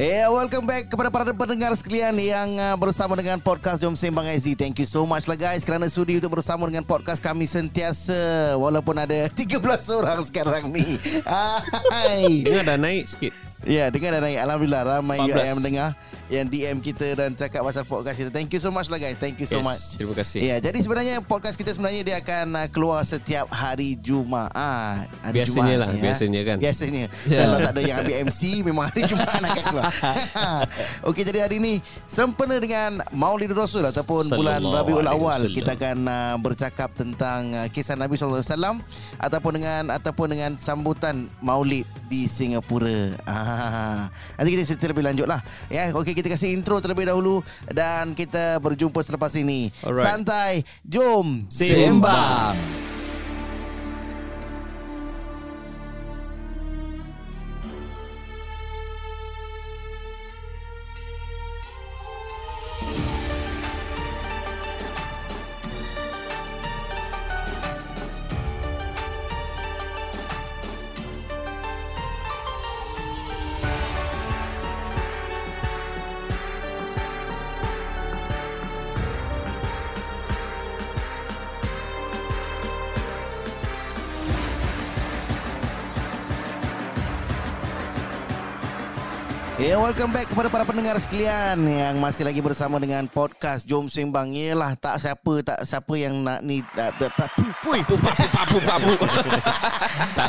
Eh, welcome back kepada para pendengar sekalian yang uh, bersama dengan podcast Jom Sembang IZ. Thank you so much lah guys kerana sudi untuk bersama dengan podcast kami sentiasa walaupun ada 13 orang sekarang ni. Hai. Dengar dah naik sikit Ya, dengar dah naik. Alhamdulillah ramai 14. yang mendengar yang DM kita dan cakap pasal podcast kita. Thank you so much lah guys. Thank you so yes, much. Terima kasih Ya, jadi sebenarnya podcast kita sebenarnya dia akan uh, keluar setiap hari Jumaat. Hari Biasanya Jumaat, lah, biasanya kan. Biasanya. Ya. Kalau tak ada yang ambil MC memang hari Jumaat akan keluar. Okey, jadi hari ini sempena dengan Maulid Rasul ataupun bulan Rabiul Awal kita akan uh, bercakap tentang uh, kisah Nabi sallallahu alaihi wasallam ataupun dengan ataupun dengan sambutan Maulid di Singapura. Ah. Nanti kita cerita lebih lanjut lah. Ya, okey kita kasih intro terlebih dahulu dan kita berjumpa selepas ini. Alright. Santai, jom Sembang. Ya, welcome back kepada para pendengar sekalian yang masih lagi bersama dengan podcast Jom Sembang. Yalah, tak siapa tak siapa yang nak ni tak pui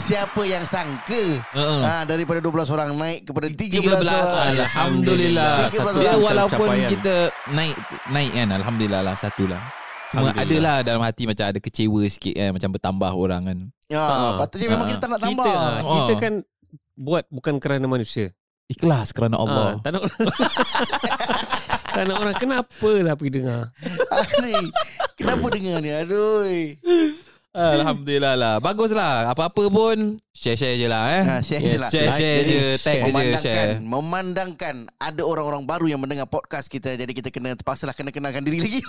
siapa yang sangka Uh-uh. ha, daripada 12 orang naik kepada 13, 13 orang. Alhamdulillah 13 Dia walaupun Pencapaian. kita naik Naik kan Alhamdulillah lah Satu lah Cuma Alhamdulillah. adalah dalam hati Macam ada kecewa sikit kan Macam bertambah orang kan Ya, Ah. patutnya memang Ah. kita tak nak tambah. kita, Oh. kita kan buat bukan kerana manusia Ikhlas kerana Allah Ah, Tak nak orang Tak nak orang Kenapa lah pergi dengar Kenapa dengar ni? Aduh. Alhamdulillah lah Baguslah Apa-apa pun Share-share je lah eh Ha, share je Yes, lah. Share-share je Tag je memandangkan, share memandangkan ada orang-orang baru yang mendengar podcast kita jadi kita kena terpaksalah kena kenalkan diri lagi.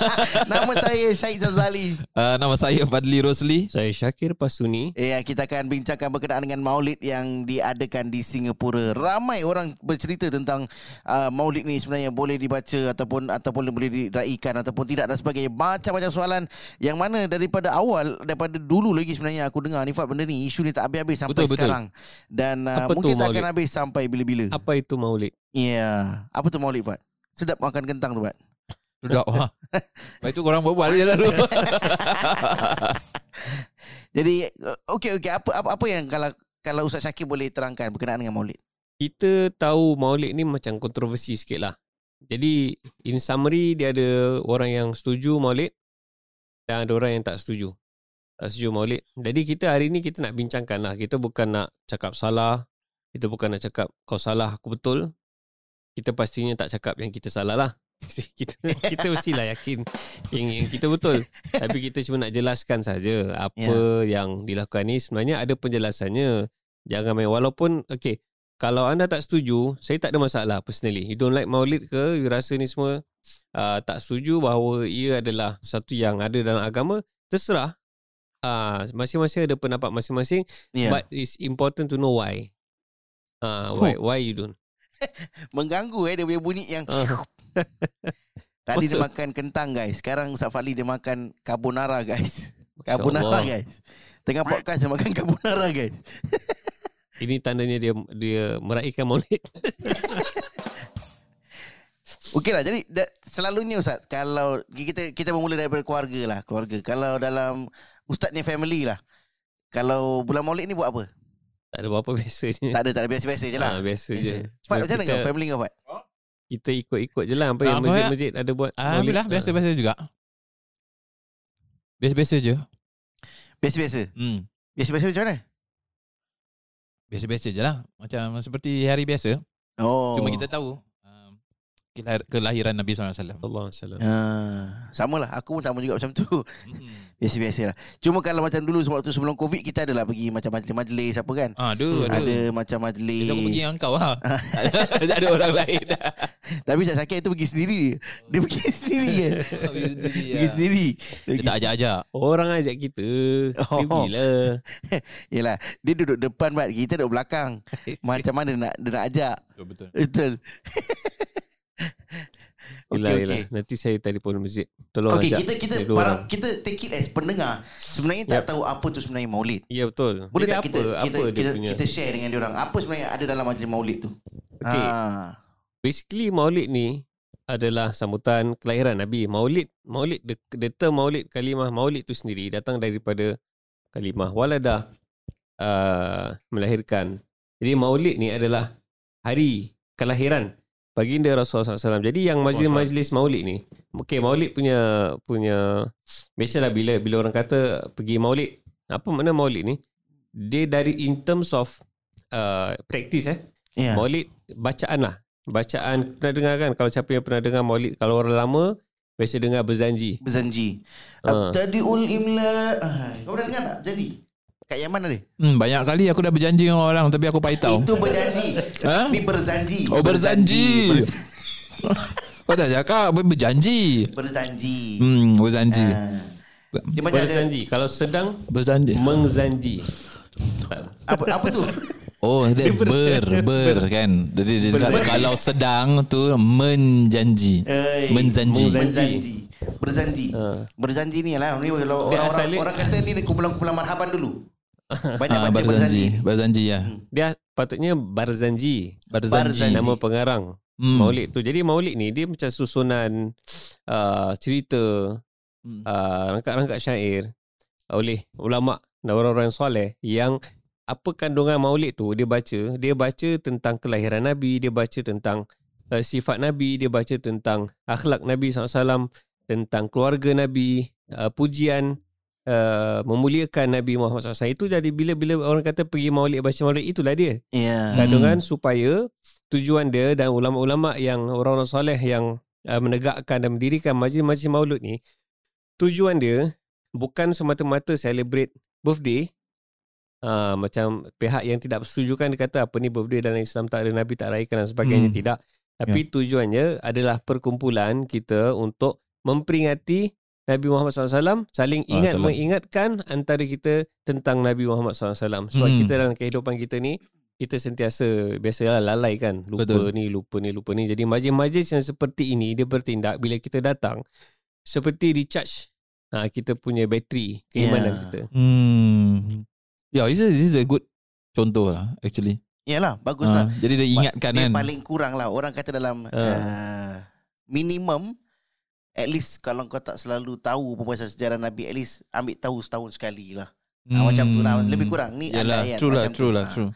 Nama saya Syed Zazali. uh, Nama saya Fadli Rosli Saya Syakir Pasuni Ya, kita akan bincangkan berkenaan dengan Maulid yang diadakan di Singapura. Ramai orang bercerita tentang uh, Maulid ni sebenarnya boleh dibaca ataupun ataupun boleh diraikan ataupun tidak dan sebagainya. Macam-macam soalan yang mana daripada awal daripada dulu lagi sebenarnya aku dengar ni Fat benda ni isu ni tak habis-habis sampai Betul, betul. sekarang. Dan uh, Apa tu mungkin tak akan habis sampai bila-bila. Apa itu maulid Ya. Apa tu Maulid Fat? Sedap makan kentang tu Fat. Sudah wah. Lepas tu korang berbual je lah tu Jadi uh, okey okey apa, apa apa yang kalau kalau Ustaz Syakir boleh terangkan berkenaan dengan Maulid? Kita tahu maulid ni macam kontroversi sikit lah Jadi in summary dia ada orang yang setuju maulid Dan ada orang yang tak setuju Tak setuju maulid. Jadi kita hari ni kita nak bincangkan lah. Kita bukan nak cakap salah. Kita bukan nak cakap kau salah aku betul. Kita pastinya tak cakap yang kita salah lah. Kita kita mestilah yakin yang, yang kita betul. Tapi kita cuma nak jelaskan saja apa yang dilakukan ni. Sebenarnya ada penjelasannya. Jangan main. Walaupun okey kalau anda tak setuju saya tak ada masalah personally. You don't like maulid ke you rasa ni semua uh, tak setuju bahawa ia adalah satu yang ada dalam agama terserah uh, masing-masing ada pendapat masing-masing Ya. but it's important to know why uh, why why you don't Mengganggu eh dia punya bunyi yang uh, Tadi dia Maksud- makan kentang guys. Sekarang Ustaz Fadli dia makan carbonara guys. Carbonara guys. Tengah podcast dia makan carbonara guys. ini tandanya dia dia meraihkan maulid Okey lah. Jadi selalunya Ustaz kalau kita kita bermula daripada keluarga lah, keluarga. Kalau dalam Ustaz ni family lah. Kalau bulan Maulid ni buat apa? tak ada apa-apa biasa je Tak ada, tak ada biasa-biasa je lah. Ah, biasa je. Fat macam mana kau family kau Fat? kita ikut-ikut je lah apa yang masjid-masjid ada buat. Alhamdulillah maulid. biasa-biasa juga Biasa-biasa je Biasa-biasa. hmm. Biasa-biasa macam mana? Biasa-biasa je lah Macam seperti hari biasa Oh. Cuma kita tahu kelahiran Nabi SAW. Allah Alaihi Ah, sama lah. Aku pun sama juga macam tu. Hmm. Biasa-biasa lah. Cuma kalau macam dulu waktu sebelum COVID kita adalah pergi macam majlis-majlis apa kan. Ah, ada, Hmm, ada. Ada macam majlis. Besok aku pergi dengan kau lah. tak ada orang lain. Tapi Cak Syakir tu pergi sendiri. Dia pergi sendiri kan. pergi sendiri. Pergi sendiri. Dia tak ajak-ajak. Orang ajak kita. Oh. Pergilah. Yelah. Dia duduk depan Mat. Kita duduk belakang. Macam mana nak dia nak ajak. Betul. Betul. Yelah, Okey, yelah. okey. Nanti saya telefon masjid. Tolong Okey, ajak. kita kita para, kita take it as pendengar. Sebenarnya tak Yep. tahu apa tu sebenarnya maulid. Ya betul. Boleh Jadi tak apa, kita apa kita dia kita, punya? kita share dengan orang apa sebenarnya ada dalam majlis maulid tu? Okey. Ah. Basically maulid ni adalah sambutan kelahiran Nabi. Maulid, maulid the, the term maulid kalimah maulid tu sendiri datang daripada kalimah waladah uh, melahirkan. Jadi maulid ni adalah hari kelahiran baginda Rasulullah SAW. Jadi yang majlis-majlis maulid ni, okay maulid punya punya biasalah bila bila orang kata pergi maulid, apa makna maulid ni? Dia dari in terms of uh, practice eh. Ya. Maulid bacaan lah. Bacaan pernah dengar kan kalau siapa yang pernah dengar maulid kalau orang lama biasa dengar berzanji. Berjanji. Ah. Abtadiul imla. Ah, Kau pernah dengar tak? Jadi. Kat Yaman ada. Hmm, banyak kali aku dah berjanji dengan orang tapi aku paitau. Itu berjanji. Ha? Ni berzanji. Oh, berzanji. Berz- Kau tak cakap ber- berjanji. Berzanji. Hmm, berzanji. Ah. Dia macam ada Berzanji. Kalau sedang Berzanji. mengzanji. apa apa tu? Oh, dia ber, ber kan. Jadi dia cakap kalau sedang tu menjanji. Eh, Menzanji. Berzanji. Berzanji. Ah. Berzanji ni lah. Ni kalau Dia orang-orang asalnya- orang kata ni kumpulan-kumpulan marhaban dulu. Banyak Ah, baca berzanji. berzanji. Berzanji ya. Dia patutnya barzanji. Berzanji. Nama pengarang Hmm. maulid tu. Jadi maulid ni dia macam susunan uh, cerita, Hmm. uh, rangkap-rangkap syair oleh ulama dan orang-orang soleh yang apa kandungan maulid tu dia baca dia baca tentang kelahiran nabi dia baca tentang uh, sifat nabi dia baca tentang akhlak nabi SAW tentang keluarga nabi uh, pujian uh, memuliakan nabi Muhammad SAW itu jadi bila-bila orang kata pergi maulid baca maulid itulah dia. Ya. kandungan supaya tujuan dia dan ulama-ulama yang orang-orang soleh yang uh, menegakkan dan mendirikan majlis-majlis maulud ni tujuan dia bukan semata-mata celebrate birthday. Uh, macam pihak yang tidak bersetujukan dia kata apa ni birthday dalam Islam tak ada Nabi tak raikan dan sebagainya. Hmm. tidak. Tapi tujuannya adalah perkumpulan kita untuk memperingati Nabi Muhammad SAW saling Ah, ingat salam. mengingatkan antara kita tentang Nabi Muhammad SAW sebab Hmm. kita dalam kehidupan kita ni kita sentiasa biasalah lalai kan lupa Betul. ni lupa ni lupa ni jadi majlis-majlis yang seperti ini dia bertindak bila kita datang seperti recharge ha, kita punya bateri keimanan Ya. kita Hmm. Ya, yeah, this is, this is a good contoh lah actually. Yalah, bagus Ah, lah. jadi dia ingatkan Dia kan. paling kurang lah Orang kata dalam Ah. uh, Minimum At least Kalau kau tak selalu tahu Pembahasan sejarah Nabi At least Ambil tahu setahun sekali lah hmm. Macam tu lah Lebih kurang Ni Yalah, andaian true lah, macam true tu. lah, Ah. true.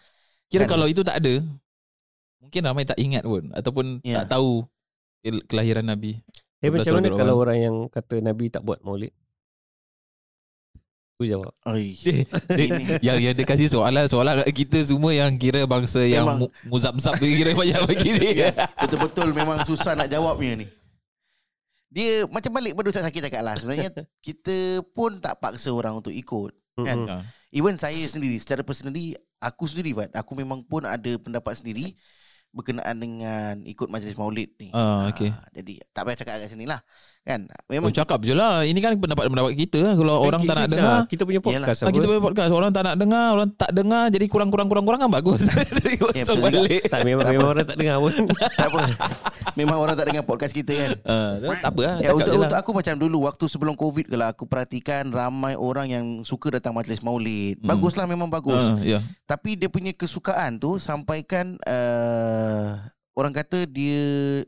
Kira Kan? kalau itu tak ada, mungkin ramai tak ingat pun ataupun Ya. tak tahu kel- kelahiran Nabi. eh 11 macam mana Rabiul kalau orang yang kata Nabi tak buat maulid aku jawab Oi. Dia, dia, Ini. yang, yang dia kasih soalan soalan kita semua yang kira bangsa yang Memang. mu, muzab-zab tu kira banyak begini. Ya, Betul-betul memang susah nak jawabnya ni Dia macam balik pada Ustaz Syakir cakap lah Sebenarnya kita pun tak paksa orang untuk ikut Kan? Mm-mm. Ya. Even saya sendiri Secara personally Aku sendiri Fat Aku memang pun ada pendapat sendiri Berkenaan dengan Ikut majlis maulid ni Ah, okey. Jadi tak payah cakap kat sini lah Kan? Oh, Memang cakap je lah. Ini kan pendapat-pendapat kita lah. Kalau orang Eh, tak nak kita- dengar. kita punya podcast Ah, apa? kita punya podcast. Orang tak nak dengar Orang tak dengar Jadi kurang-kurang-kurang-kurang kan bagus. Dari Ya, kosong betul juga. balik. Tak memang, memang orang tak dengar pun. Tak apa. Memang orang tak dengar podcast kita kan? Ah, Tak apa lah. Ya, untuk, lah. untuk aku macam dulu Waktu sebelum covid kalau Aku perhatikan Ramai orang yang Suka datang majlis maulid. Hmm. Baguslah memang bagus. Ah, Ya. Tapi dia punya kesukaan tu Sampaikan uh, Orang kata dia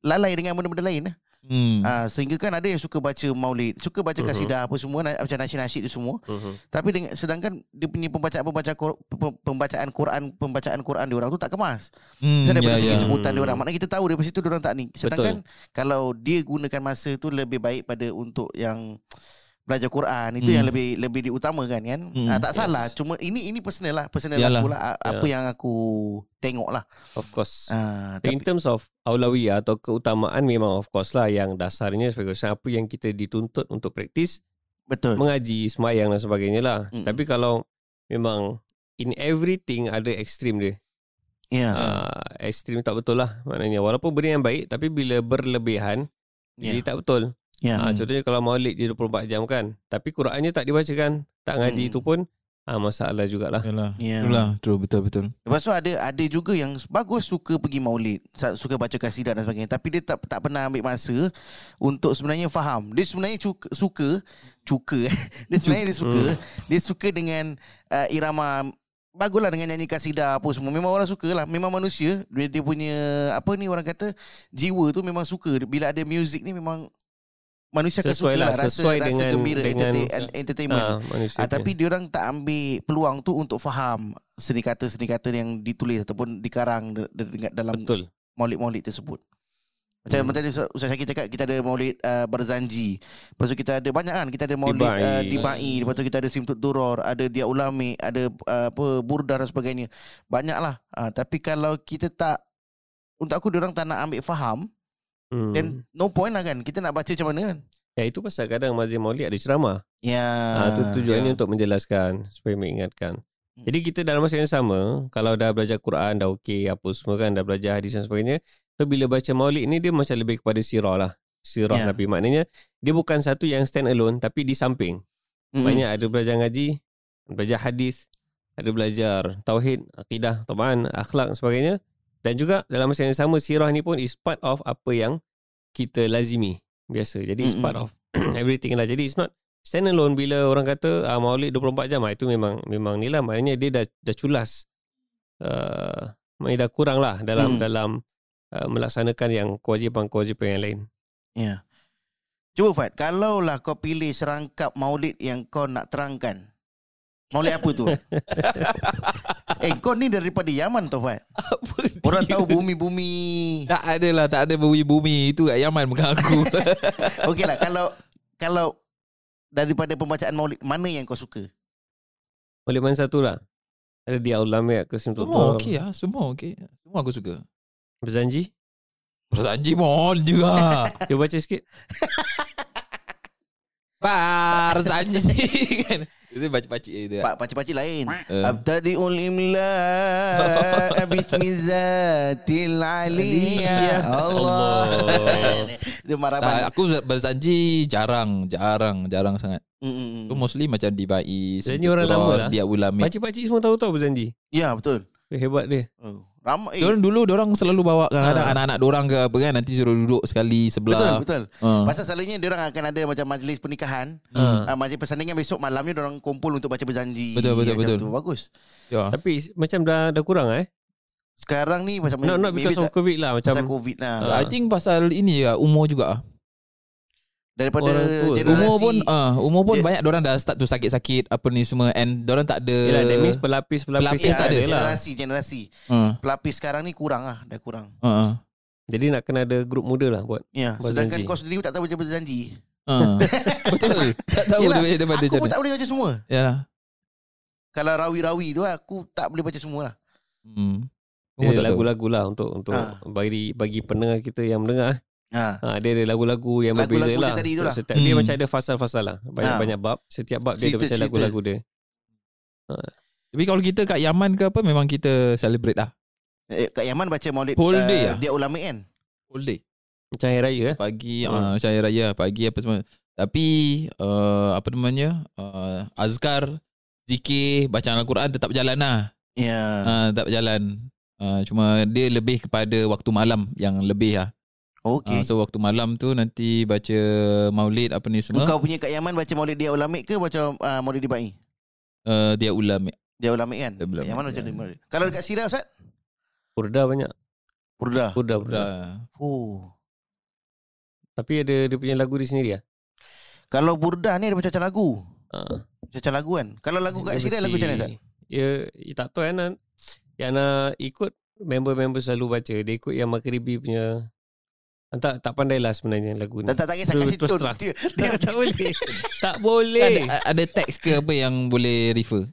Lalai dengan benda-benda lain lah. Hmm. Ah, sehingga kan ada yang suka baca maulid, suka baca Mhm. kasidah apa semua na- macam nasyid-nasyid tu semua. Mhm. Tapi dengan, sedangkan dia punya pembacaan-pembacaan pembacaan Quran, pembacaan Quran dia orang tu tak kemas. Hmm, Kan daripada ya, segi ya. sebutan dia orang. Maknanya kita tahu daripada situ dia orang tak ni. Sedangkan Betul. kalau dia gunakan masa tu lebih baik pada untuk yang belajar Quran itu Hmm. yang lebih lebih diutamakan kan. Hmm. Ah, tak Yes. salah. Cuma ini ini personal lah, personal Yalah. aku lah ah, apa Ya. yang aku tengok lah. Of course. Ah, In tapi, terms of aulawiyah atau keutamaan memang of course lah yang dasarnya sebagai apa yang kita dituntut untuk praktis betul. mengaji, semayang dan sebagainya lah. Mm-mm. Tapi kalau memang in everything ada ekstrim dia. Ya. Uh, ekstrim tak betul lah maknanya. Walaupun benda yang baik tapi bila berlebihan jadi Ya. tak betul. Ya. Ha, contohnya kalau maulid dia 24 jam kan. Tapi Qurannya tak dibacakan. Tak ngaji Hmm. tu pun ah masalah jugalah. Yalah. Ya. Itulah, true betul betul. Lepas tu ada ada juga yang bagus suka pergi maulid, suka baca kasidah dan sebagainya, tapi dia tak tak pernah ambil masa untuk sebenarnya faham. Dia sebenarnya suka suka suka eh. dia sebenarnya dia suka dia suka dengan uh, irama Baguslah dengan nyanyi kasidah apa semua Memang orang suka lah Memang manusia dia, dia punya Apa ni orang kata Jiwa tu memang suka Bila ada music ni memang Manusia akan Sesuai suka lah, Rasa, sesuai rasa dengan- gembira dengan- entertain, Entertainment Ah, manusia Ah, tu. tapi diorang tak ambil peluang tu untuk faham seni kata-seni kata yang ditulis ataupun dikarang de- de- dalam betul. maulid-maulid tersebut. Macam Hmm. hmm. tadi Ustaz Syakir cakap kita ada maulid uh, berzanji. Lepas tu kita ada banyak kan. Kita ada maulid Dibai. uh, dibai. Lepas tu kita ada simtut duror, ada dia ulami, ada uh, apa burda dan sebagainya. Banyak lah. Uh, tapi kalau kita tak untuk aku diorang tak nak ambil faham Hmm. then no point lah kan. Kita nak baca macam mana kan. Ya itu pasal kadang mazim maulid ada ceramah. Ya. Ah, tu tujuannya ya. untuk menjelaskan supaya mengingatkan. Hmm. Jadi kita dalam masa yang sama, kalau dah belajar Quran dah okey apa semua kan dah belajar hadis dan sebagainya, so bila baca maulid ni dia macam lebih kepada sirah lah. Sirah Ya. Nabi maknanya dia bukan satu yang stand alone tapi di samping. Mm-mm. Banyak ada belajar ngaji, belajar hadis, ada belajar tauhid, akidah, taban, akhlak dan sebagainya. Dan juga dalam masa yang sama sirah ni pun is part of apa yang kita lazimi biasa. Jadi it's part of everything lah. Jadi it's not stand alone bila orang kata ah, maulid 24 jam ah, itu memang memang ni lah maknanya dia dah dah culas. Uh, maknanya dah kurang lah dalam Mm. dalam uh, melaksanakan yang kewajipan-kewajipan yang lain. Ya. Cuba Fat, kalaulah kau pilih serangkap maulid yang kau nak terangkan. Maulid apa tu? eh, kau ni daripada Yaman tau Fat. Apa Orang dia? tahu bumi-bumi. Tak ada lah, tak ada bumi-bumi. Itu kat Yaman bukan aku. Okeylah, kalau kalau daripada pembacaan maulid, mana yang kau suka? Maulid mana satu lah? Ada dia ulama ke Simtul Semua okey lah, semua okey. Semua aku suka. Berzanji? Persanji mohon juga. Cuba baca sikit. Persanji kan. Itu baca-baca itu. Pak pacik-pacik lain. Uh, Abtadi'ul imla bismizatil aliyah. Allah. Itu tak, maraban. aku bersanji jarang, jarang, jarang sangat. Mm, mm, Tu mostly macam dibai. Bersanji orang lama lah. Dia. Pakcik-pakcik semua tahu-tahu berzanji. Ya, betul. Eh, hebat dia. Oh, ramai. Eh, Diorang dulu orang selalu bawa kadang Ha. anak-anak dorang ke apa kan nanti suruh duduk sekali betul, sebelah. betul. Ha. Pasal selalunya orang akan ada macam majlis pernikahan. Ha. Uh, majlis persandingan besok malamnya orang kumpul untuk baca berjanji. Betul, betul, macam betul. Tu. Bagus. Ya. Tapi macam dah dah kurang eh. Sekarang ni macam Not, not because of COVID lah. Macam pasal COVID lah. Ah. I think pasal ini ya umur juga. Daripada generasi Umur pun uh, umur pun Dia- banyak orang dah start tu sakit-sakit apa ni semua and orang tak ada Yelah, that means pelapis-pelapis Pelapis ya, tak ada lah. generasi generasi. uh, Pelapis sekarang ni kurang lah, dah kurang. uh, Jadi nak kena ada grup muda lah buat. Ya, Berjanji. sedangkan kau sendiri tak tahu baca berjanji. uh. Betul. Tak tahu Yelah, dia daripada Aku macam pun mana. tak boleh baca semua. Ya. Kalau rawi-rawi tu aku tak boleh baca semua lah. Hmm. Dia tahu. lagu-lagu lah untuk untuk Ah. bagi bagi pendengar kita yang mendengar. Ha. Ha, dia ada lagu-lagu yang Lagu-lagu berbeza dia lah. tadi tu lah. Setiap, Dia Hmm. macam ada fasal-fasal lah. Banyak-banyak bab. Setiap bab dia ada macam Cerita-cerita. lagu-lagu dia. Tapi kalau kita kat Yaman ke apa memang kita celebrate lah. Eh, Kak Yaman baca maulid Whole uh, day ah? dia ulama kan? Whole day. Macam hari raya eh. Pagi Hmm. uh, macam hari raya pagi apa semua. Tapi uh, apa namanya? Uh, azkar, zikir, bacaan Al-Quran tetap berjalan lah. Ya. Uh, tetap berjalan. Uh, cuma dia lebih kepada waktu malam yang lebih lah. Okey. Uh, so waktu malam tu nanti baca maulid apa ni semua. Kau punya Kak Yaman baca maulid dia ulamik ke baca uh, maulid dibai? Uh, dia ulama. Dia ulamik kan? Dia ulamik, Kak Yaman baca ya. dia maulid. Kalau dekat Sirah Ustaz? Purda banyak. Purda. Purda, purda. Oh. Tapi ada dia punya lagu dia sendiri lah. Kalau Burda ni ada macam lagu. Ha. Macam lagu kan. Kalau lagu kat Sirah lagu macam mana Ustaz? Ya, ya tak tahu Yana. Yana ikut member-member selalu baca. Dia ikut yang Makribi punya Tak tak pandai lah sebenarnya lagu ni. Tak tak, tak kisah Tu- kasih terus tone. terang. Dia, tak, tak boleh. tak boleh. ada, ada teks ke apa yang boleh refer?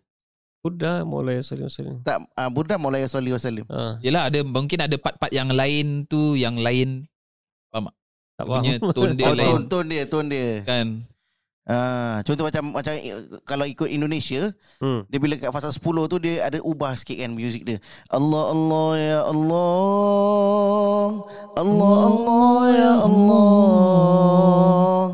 Udah mulai salim salim. tak uh, Burda Maulaya Salih Wasallim. Ha, Yelah ada mungkin ada part-part yang lain tu yang lain tak faham. punya tone dia Oh, lain tone, tone dia, tone dia. kan. Ah, contoh macam macam eh, kalau ikut Indonesia, Hmm. dia bila kat fasa 10 tu dia ada ubah sikit kan muzik dia. Allah Allah ya Allah. Allah Allah ya Allah.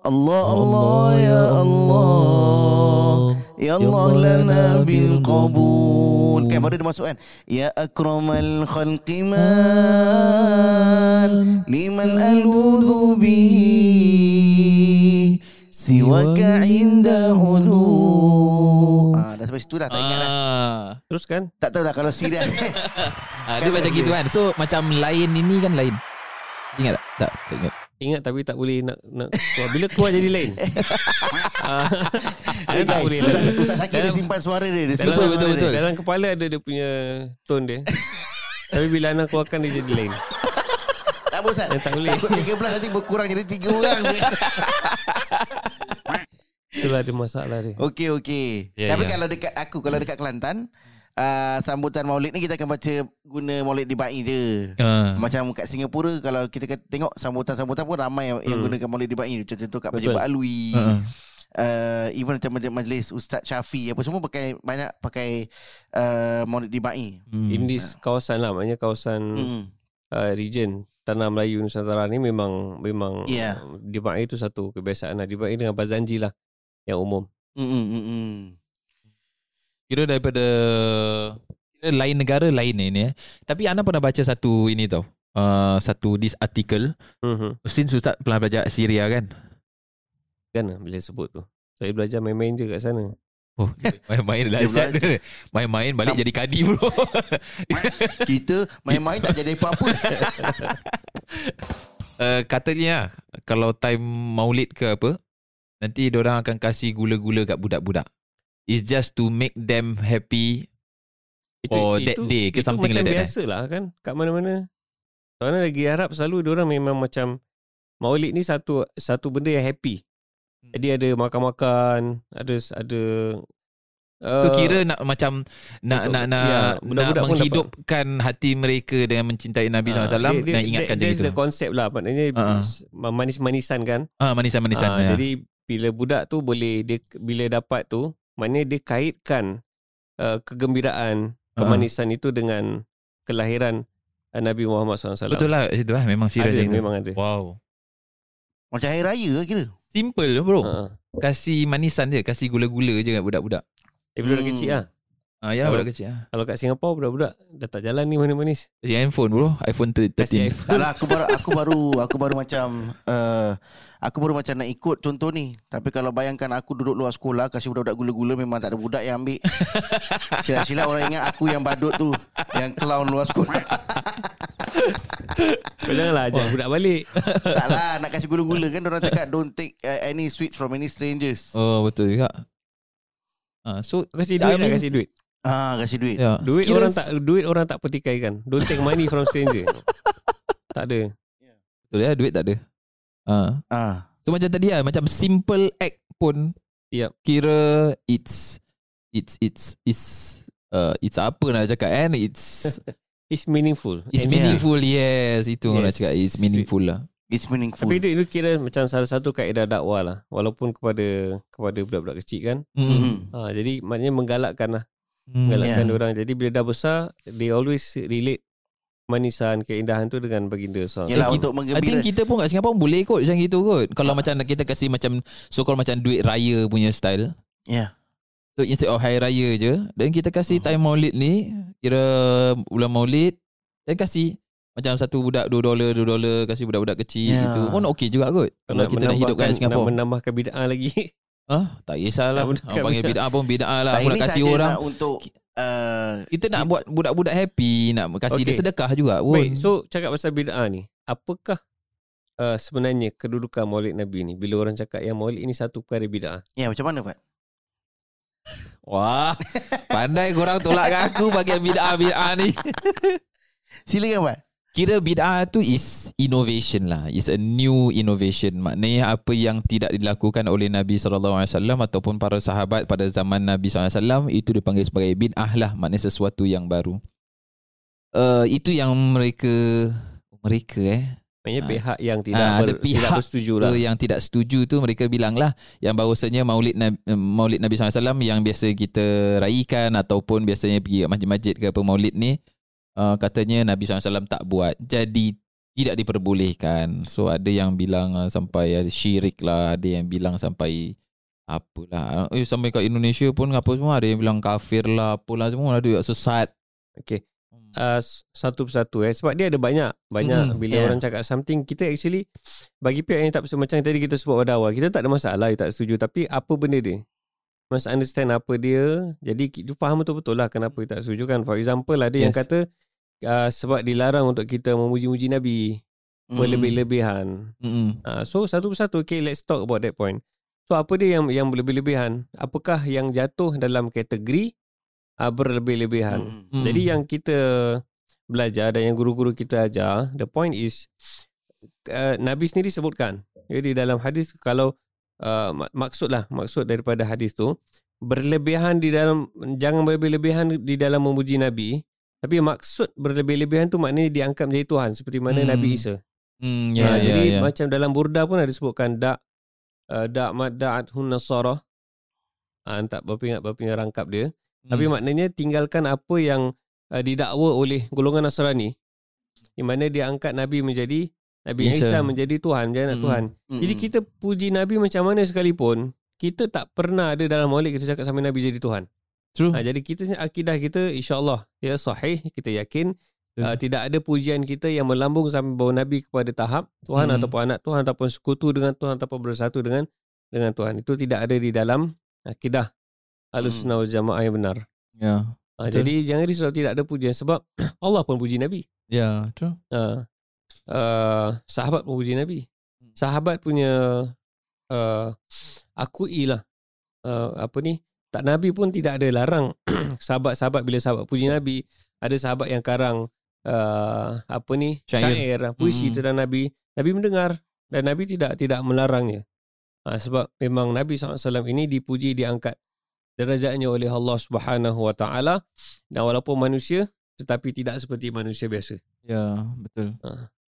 Allah Allah ya Allah. Ya Allah lana bil qabul. Kan baru dia masuk kan. Ya akramal khalqi man liman aludhu bihi siwaka inda hulu. Ah, dah sampai situ dah tak ingat dah. Ah. Terus kan? Tak tahu dah kalau serius. Ah, dia macam gitu kan. So macam lain ini kan lain. Ingat tak? Tak, tak ingat. Ingat tapi tak boleh nak nak keluar. Bila keluar jadi lain. Ah, Hey tak guys, boleh Ustaz, lah. Ustaz Syakir dia simpan suara dia. dia simpan suara betul, dia. betul. Dalam kepala ada dia punya tone dia. Tapi bila anak keluarkan dia jadi lain. Tak apa Ustaz. Eh, tak boleh. Takut 13 nanti berkurang jadi 3 orang. Itulah ada masalah dia. Okey okey. Ya, Tapi ya. kalau dekat aku kalau dekat Kelantan uh, sambutan Maulid ni kita akan baca guna Maulid di Bai je. Ah. Macam kat Singapura kalau kita tengok sambutan-sambutan pun ramai yang, yang Hmm. gunakan Maulid di Bai. Contoh kat Masjid. Pak Alwi. Ah. Uh, even macam majlis- majlis Ustaz Syafi apa semua pakai banyak pakai uh, Maulid di Bai. Hmm. In this kawasan lah. Maknanya kawasan Hmm. uh, region Tanah Melayu Nusantara ni memang memang uh, di Ba'i itu satu kebiasaan lah. Di Ba'i dengan Bazanji lah yang umum. Hmm, hmm, hmm, hmm. Kira daripada kira lain negara lain ni eh. Tapi Ana pernah baca satu ini tau. Uh, satu this article Mhm. Since Ustaz pernah belajar Syria kan Kan lah bila sebut tu. Saya belajar main-main je kat sana. Oh main-main Dia dahsyat dia. Main-main balik jadi kadi bro Kita main-main tak jadi apa-apa. uh, Katanya Kalau time maulid ke apa Nanti orang akan kasih gula-gula kat budak-budak It's just to make them happy Oh, that day ke itu something macam like that, eh? biasa lah kan. Kat mana-mana. Soalnya lagi Arab selalu orang memang macam Maulid ni satu satu benda yang happy. Hmm. Jadi ada makan-makan, ada ada So uh, kira nak macam nak untuk- nak nak, ya, nak menghidupkan hati mereka dengan mencintai Nabi ah, SAW dia- dan dia- ingatkan that- macam that's the gitu. concept lah. Maknanya ah. manis-manisan kan. Ah manisan-manisan. Ah, ya. Jadi bila budak tu boleh dia bila dapat tu, maknanya dia kaitkan uh, kegembiraan, Ah. kemanisan itu dengan kelahiran uh, Nabi Muhammad SAW. Betul lah situ lah memang serius Ada, memang ada. Wow. Macam hari raya ke kira. Simple bro. Ha. Kasih manisan je, kasih gula-gula je kat budak-budak. Eh, budak Hmm. kecil lah. Ah ya budak kecil. ah. Kalau kat Singapura budak-budak dah tak jalan ni manis-manis. Kasih handphone bro, iPhone 13. Kasih Tak iPhone. aku baru aku baru aku baru macam uh, aku baru macam nak ikut contoh ni. Tapi kalau bayangkan aku duduk luar sekolah kasih budak-budak gula-gula memang tak ada budak yang ambil. Silap-silap orang ingat aku yang badut tu, yang clown luar sekolah. Kau janganlah ajak budak balik. tak lah nak kasih gula-gula kan orang cakap don't take uh, any sweets from any strangers. Oh betul juga. Ah so kasih I duit lah, mean- kasih duit. Ah kasih duit. ya, Duit sekiranya- orang tak duit orang tak pertikaikan. Don't take money from stranger. tak ada. Betul ya, duit tak ada. Ah. Ah. So macam tadi lah Macam simple act pun Yup. Kira It's It's It's It's uh, It's apa nak cakap kan It's It's meaningful. It's And- meaningful Yes Itu yes. nak cakap It's meaningful lah It's meaningful. Tapi itu, itu kira macam salah satu kaedah dakwah lah. Walaupun kepada kepada budak-budak kecil kan. mm. Mm. Ha, jadi maknanya menggalakkan lah. Mm. Menggalakkan Yeah. orang. Jadi bila dah besar, they always relate manisan, keindahan tu dengan baginda SAW. Yalah Eh, untuk I think menggembira. kita pun kat Singapura boleh kot macam gitu kot. Kalau Ah. macam kita kasih macam so called macam duit raya punya style. Ya. So instead of hari raya je, dan kita kasih Hmm. time Maulid ni, kira bulan Maulid dan kasih macam satu budak 2 dolar 2 dolar kasih budak-budak kecil Ya. gitu. Pun okey juga kot. Kalau kita nak hidup kat Nak Singapura. menambahkan bid'ah lagi. Ah, tak kisahlah. Orang panggil bid'ah. pun bid'ah lah. Tak Aku nak ini kasih orang. nak untuk uh, Kita nak buat budak-budak happy, nak kasih dia Okey. sedekah juga pun. Baik, so cakap pasal bid'ah ni. Apakah uh, sebenarnya kedudukan maulid Nabi ni? Bila orang cakap yang maulid ni satu perkara bid'ah. ya macam mana Fat? Wah, pandai korang tolak aku bagian bid'ah-bid'ah ni. Silakan Fat. Kira bid'ah tu is innovation lah. Is a new innovation. Maknanya apa yang tidak dilakukan oleh Nabi SAW ataupun para sahabat pada zaman Nabi SAW itu dipanggil sebagai bid'ah lah. Maknanya sesuatu yang baru. Uh, itu yang mereka mereka eh Maksudnya Ah. pihak yang tidak Ah, ber, ada pihak tidak bersetuju lah. yang tidak setuju tu mereka bilang lah yang bahawasanya maulid Nabi, maulid Nabi SAW yang biasa kita raikan ataupun biasanya pergi masjid-masjid ke apa maulid ni uh, katanya Nabi SAW tak buat. Jadi tidak diperbolehkan. So ada yang bilang uh, sampai uh, syirik lah. Ada yang bilang sampai apalah. Eh sampai kat Indonesia pun apa semua ada yang bilang kafir lah apalah semua. Ada yang sesat. Okay. uh, s- satu persatu eh. Sebab dia ada banyak banyak. Hmm, bila yeah. orang cakap something kita actually bagi pihak yang tak macam tadi kita sebut pada awal kita tak ada masalah dia tak setuju. Tapi apa benda dia? Must understand apa dia. Jadi kita faham betul-betul lah kenapa dia tak setuju kan. For example ada yang Yes. kata uh, sebab dilarang untuk kita memuji-muji nabi Hmm. berlebih-lebihan Mm-mm. uh, so satu persatu okay let's talk about that point so apa dia yang yang berlebih-lebihan apakah yang jatuh dalam kategori uh, berlebih-lebihan Hmm. Mm. jadi yang kita belajar dan yang guru-guru kita ajar, the point is uh, Nabi sendiri sebutkan. Jadi dalam hadis kalau uh, mak- maksudlah maksud daripada hadis tu berlebihan di dalam jangan berlebih-lebihan di dalam memuji Nabi, tapi maksud berlebih-lebihan tu maknanya diangkat menjadi Tuhan seperti mana Hmm. Nabi Isa. Mm, Ha, ya, ya, jadi ya. macam dalam burda pun ada sebutkan da uh, da mada'at hun nasara. Ah tak berapa ingat berapa ingat rangkap dia. Tapi Mm. maknanya tinggalkan apa yang uh, didakwa oleh golongan Nasrani di mana dia angkat Nabi menjadi Nabi Isa. Isa, menjadi Tuhan, menjadi anak Mm. Tuhan. Hmm. Jadi kita puji Nabi macam mana sekalipun, kita tak pernah ada dalam maulid kita cakap sampai Nabi jadi Tuhan. True. Ha, jadi kita akidah kita insya-Allah ya sahih, kita yakin uh, tidak ada pujian kita yang melambung sampai bawa Nabi kepada tahap Tuhan Mm. ataupun anak Tuhan ataupun sekutu dengan Tuhan ataupun bersatu dengan dengan Tuhan. Itu tidak ada di dalam akidah Ahlussunnah wal Jamaah yang benar. Ya. Ha, Betul. jadi jangan risau tidak ada pujian sebab Allah pun puji Nabi. Ya, true. Ha, uh, sahabat pun puji Nabi. Sahabat punya uh, akui lah uh, apa ni tak Nabi pun tidak ada larang sahabat-sahabat bila sahabat puji Nabi ada sahabat yang karang uh, apa ni Syair. syair, puisi Mm. tentang Nabi Nabi mendengar dan Nabi tidak tidak melarangnya ha, sebab memang Nabi SAW ini dipuji diangkat derajatnya oleh Allah Subhanahu Wa Taala dan walaupun manusia tetapi tidak seperti manusia biasa Ya, betul.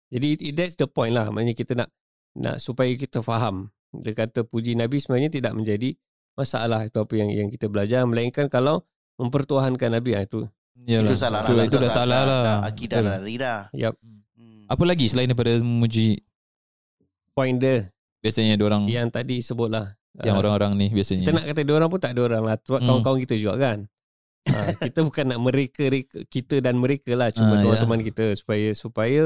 jadi it- that's the point lah. Maknanya kita nak nak supaya kita faham. Dia kata puji Nabi sebenarnya tidak menjadi masalah itu apa yang yang kita belajar melainkan kalau mempertuhankan Nabi ah, itu. Yalah. Itu salah Itu, lah. itu dah salah lah. Dah, akidah dah lari dah. Yap, Hmm. Apa lagi selain daripada memuji point dia biasanya dia orang yang tadi sebutlah. yang Ah, orang-orang ni kita biasanya. nak kata dia orang pun tak ada orang lah. Sebab Hmm. kawan-kawan kita juga kan. Ha, kita bukan nak mereka kita dan mereka lah Ah, cuma ya. teman-teman kita supaya supaya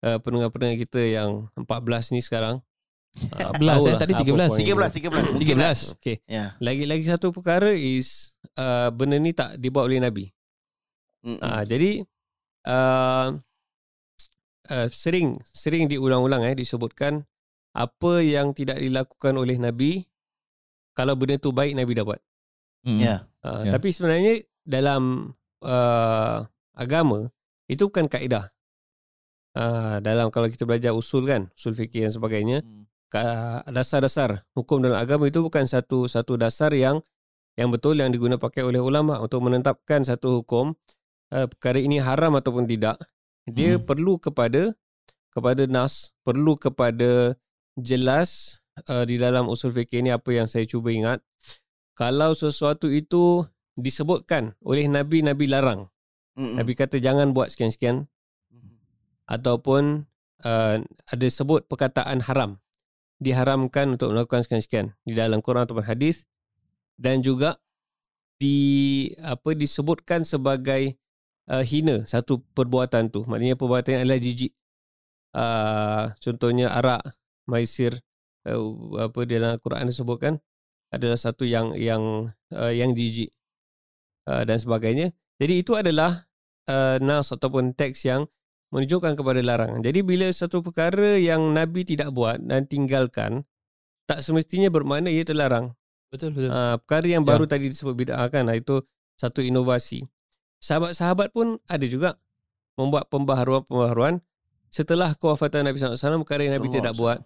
uh, pendengar-pendengar kita yang 14 ni sekarang uh, 14, eh? tahulah Tadi apa 13. point dia. 13, 13. Mungkin lah. 13. Okay. Ya. Lagi-lagi satu perkara is uh, benda ni tak dibuat oleh Nabi. Hmm. Uh, jadi uh, uh, sering sering diulang-ulang eh disebutkan apa yang tidak dilakukan oleh Nabi kalau benda tu baik Nabi dapat. Mm. Ya. Uh, Ya. Tapi sebenarnya dalam uh, agama itu bukan kaedah. Uh, dalam kalau kita belajar usul kan, usul fikih dan sebagainya, Mm. Dasar-dasar hukum dalam agama itu bukan satu satu dasar yang yang betul yang digunakan pakai oleh ulama untuk menetapkan satu hukum uh, perkara ini haram ataupun tidak. Dia Hmm. perlu kepada kepada nas perlu kepada jelas uh, di dalam usul fikih ini apa yang saya cuba ingat. Kalau sesuatu itu disebutkan oleh nabi nabi larang. Hmm. nabi kata jangan buat sekian-sekian. Ataupun uh, ada sebut perkataan haram diharamkan untuk melakukan sekian-sekian di dalam Quran ataupun hadis dan juga di apa disebutkan sebagai uh, hina satu perbuatan tu. Maknanya perbuatan adalah jijik. Uh, contohnya arak maisir uh, apa di dalam Quran disebutkan adalah satu yang yang uh, yang jijik uh, dan sebagainya. Jadi itu adalah uh, nas ataupun teks yang menunjukkan kepada larangan. Jadi bila satu perkara yang Nabi tidak buat dan tinggalkan, tak semestinya bermakna ia terlarang. Betul, betul. Uh, perkara yang ya. baru tadi disebut bid'ah kan, ah, itu satu inovasi. Sahabat-sahabat pun ada juga membuat pembaharuan-pembaharuan setelah kewafatan Nabi SAW, perkara yang Nabi Allah, tidak buat.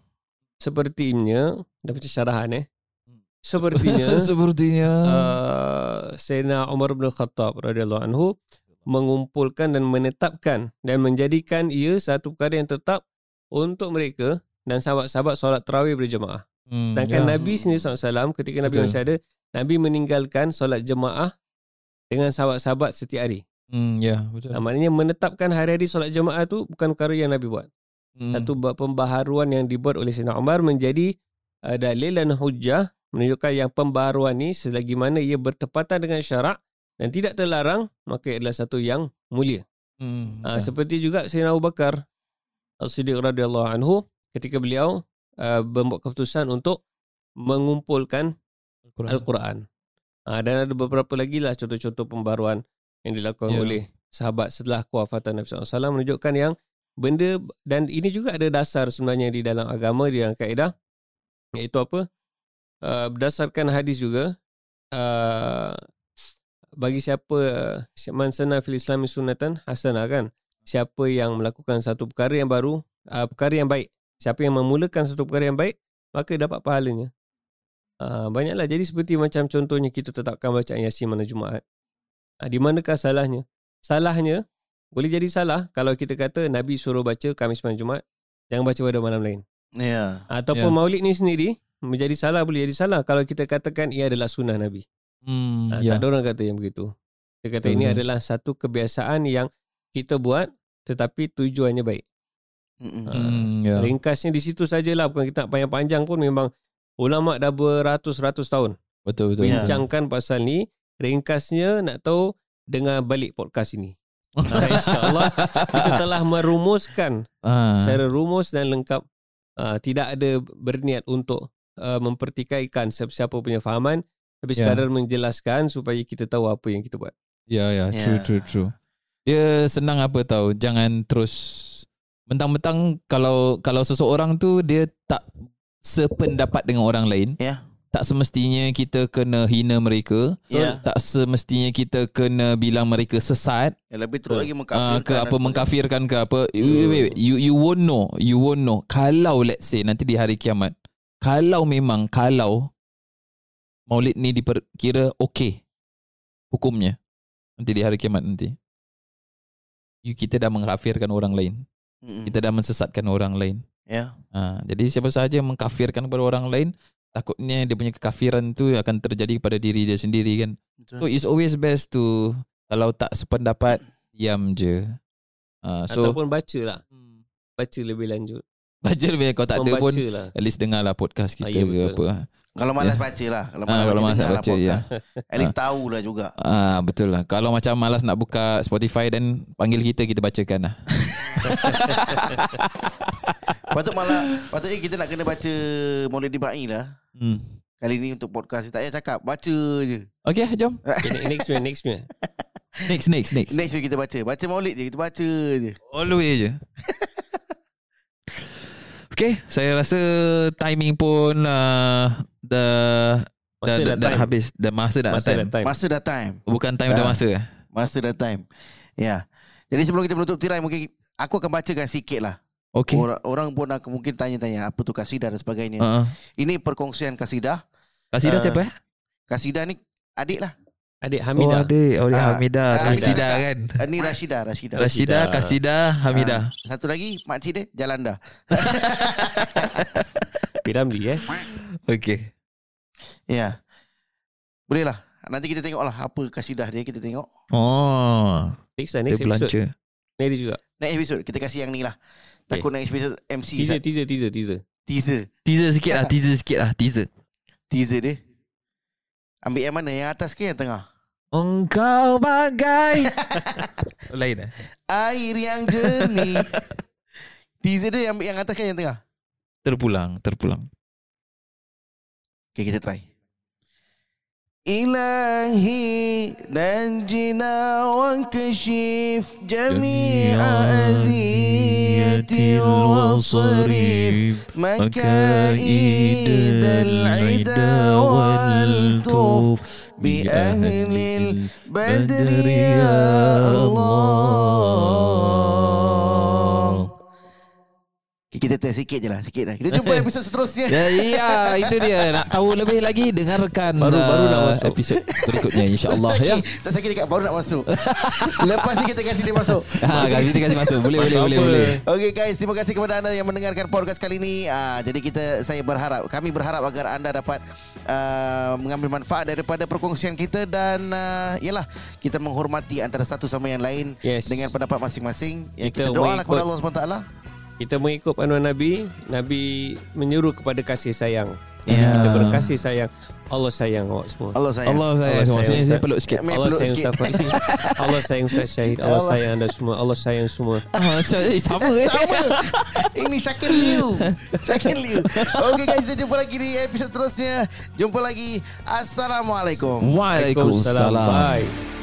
Sepertinya, dah baca syarahan eh. Hmm. Sepertinya, sepertinya uh, Sayyidina Umar bin Khattab radhiyallahu anhu mengumpulkan dan menetapkan dan menjadikan ia satu perkara yang tetap untuk mereka dan sahabat-sahabat solat terawih berjemaah. Hmm, dan kan ya. Nabi sendiri SAW ketika Nabi Betul. masih ada, Nabi meninggalkan solat jemaah dengan sahabat-sahabat setiap hari. Hmm, ya, betul. Nah, maknanya menetapkan hari-hari solat jemaah tu bukan perkara yang Nabi buat. Hmm. Satu pembaharuan yang dibuat oleh Sina Umar menjadi uh, dalil dan hujah menunjukkan yang pembaharuan ni selagi mana ia bertepatan dengan syarak dan tidak terlarang maka adalah satu yang mulia. Hmm. Ha, seperti juga Sayyidina Abu Bakar As-Siddiq radhiyallahu anhu ketika beliau uh, membuat keputusan untuk mengumpulkan Al-Quran. Al-Quran. Ha, dan ada beberapa lagi lah contoh-contoh pembaruan yang dilakukan yeah. oleh sahabat setelah kewafatan Nabi SAW menunjukkan yang benda dan ini juga ada dasar sebenarnya di dalam agama di dalam kaedah iaitu apa uh, berdasarkan hadis juga uh, bagi siapa man sana fil islami sunatan hasanah kan. Siapa yang melakukan satu perkara yang baru uh, perkara yang baik. Siapa yang memulakan satu perkara yang baik maka dapat pahalanya. Uh, banyaklah. Jadi seperti macam contohnya kita tetapkan bacaan yasin mana jumaat. Uh, di manakah salahnya? Salahnya boleh jadi salah kalau kita kata nabi suruh baca Khamis malam jumaat jangan baca pada malam lain. Ya yeah. ataupun yeah. maulid ni sendiri menjadi salah boleh jadi salah kalau kita katakan ia adalah sunnah nabi. Hmm, uh, yeah. Tak ada orang kata yang begitu. Dia kata Betul. ini adalah satu kebiasaan yang kita buat tetapi tujuannya baik. Uh, yeah. Hmm, ya. Ringkasnya di situ sajalah. Bukan kita nak panjang-panjang pun memang ulama' dah beratus-ratus tahun Betul-betul. bincangkan yeah. pasal ni. Ringkasnya nak tahu dengar balik podcast ini. Ah, InsyaAllah kita telah merumuskan uh. secara rumus dan lengkap uh, tidak ada berniat untuk uh, mempertikaikan siapa-siapa punya fahaman. Tapi yeah. sekarang menjelaskan supaya kita tahu apa yang kita buat. Ya, yeah, ya. Yeah. True, yeah. true, true. Dia senang apa tahu. Jangan terus... Mentang-mentang kalau kalau seseorang tu dia tak sependapat dengan orang lain. Ya. Yeah. Tak semestinya kita kena hina mereka. Yeah. Tak semestinya kita kena bilang mereka sesat. ya, lebih teruk lagi ah, mengkafirkan. Uh, ke apa mengkafirkan ke apa. Wait, wait, wait. You, you won't know. You won't know. Kalau let's say nanti di hari kiamat. Kalau memang, kalau maulid ni diperkira okey hukumnya nanti di hari kiamat nanti. You kita dah mengkafirkan orang lain. Mm-mm. kita dah mensesatkan orang lain. Ya. Yeah. ha, jadi siapa sahaja mengkafirkan kepada orang lain takutnya dia punya kekafiran tu akan terjadi kepada diri dia sendiri kan? Betul. so it's always best to kalau tak sependapat diam je. Ha, so ataupun bacalah. Hmm. Baca lebih lanjut. Baca lebih kau tak ada pun lah. At least dengar lah podcast kita ah, ya, ke apa ah. Kalau malas yeah. baca lah Kalau ah, malas, ha, kalau malas baca, baca lah ya. At least ah. tahu lah juga ha, Betul lah Kalau macam malas nak buka Spotify Dan panggil kita Kita bacakan lah Patut malah Patutnya eh, kita nak kena baca Maulid Dibai lah hmm. Kali ni untuk podcast Tak payah cakap Baca je Okay jom okay, Next week Next week Next, next, next. Next week kita baca. Baca maulid je. Kita baca je. All the way je. Okay, saya rasa timing pun uh, the Masa dah, dah, dah, dah habis. Dah masa dah masa time. time. Masa dah time. Bukan time dah, dah. masa. Masa dah time. Ya. Yeah. jadi sebelum kita menutup tirai mungkin aku akan bacakan sikit lah. Okay. Or, orang pun akan mungkin tanya-tanya apa tu kasidah dan sebagainya? Uh-huh. ini perkongsian kasidah kasidah uh, siapa eh? ya? kasidah ni adik lah. Adik oh, Hamidah. Oh, adik. Oh, adik ah, Hamidah. Ah, Kasida kan? ah, kan. Ini ni Rashida, Rashida. Rashida, Kasida, Hamida. Ah, satu lagi, mak cik dia, Jalanda. Piramdi eh. Okey. Ya. Yeah. Boleh lah. Nanti kita tengok lah apa kasidah dia. Kita tengok. Oh. Next lah, next dia episode. Belanja. Next juga. Next episode. Kita kasih yang ni lah. Takut okay. next episode MC. Teaser, teaser, teaser, teaser. Teaser. Teaser sikit lah. teaser sikit lah. Teaser. Teaser dia. Ambil yang mana? Yang atas ke yang tengah? Engkau bagai Lain eh? Air yang jernih Teaser dia yang, yang atas ke yang tengah? Terpulang, terpulang Okay, kita try إلهي نجنا وكشف جميع أذية وصريف مكائد العدا والطوف بأهل البدر يا الله. Kita test sikit je lah Sikit lah Kita jumpa episod seterusnya Ya, iya, itu dia. Nak tahu lebih lagi dengarkan Baru- baru nak uh, masuk. episod berikutnya insya-Allah ya. Saya sakit dekat baru nak masuk Lepas ni kita kasih dia masuk Ha, kita kasih masuk. Boleh boleh boleh boleh. Okey guys, terima kasih kepada anda yang mendengarkan podcast kali ini. Ah, jadi kita saya berharap, kami berharap agar anda dapat uh, mengambil manfaat daripada perkongsian kita dan uh, yalah kita menghormati antara satu sama yang lain Yes. dengan pendapat masing-masing. Ya, kita, Kita doalah kepada mengikut- Allah SWT. Kita mengikut panuan Nabi Nabi menyuruh kepada kasih sayang Ya. Jadi kita berkasih sayang Allah sayang awak semua Allah sayang. Allah saya Allah semua. sayang, saya Ustaz. peluk sikit. Allah peluk sayang sikit. Ustaz Fazli Allah sayang Ustaz Syahid Allah Allah. sayang anda semua Allah sayang semua Ah, saya- eh, sama eh. Sama Ini Syakir Liu Syakir Liu Okey guys Kita jumpa lagi di episod terusnya Jumpa lagi Assalamualaikum Waalaikumsalam. Bye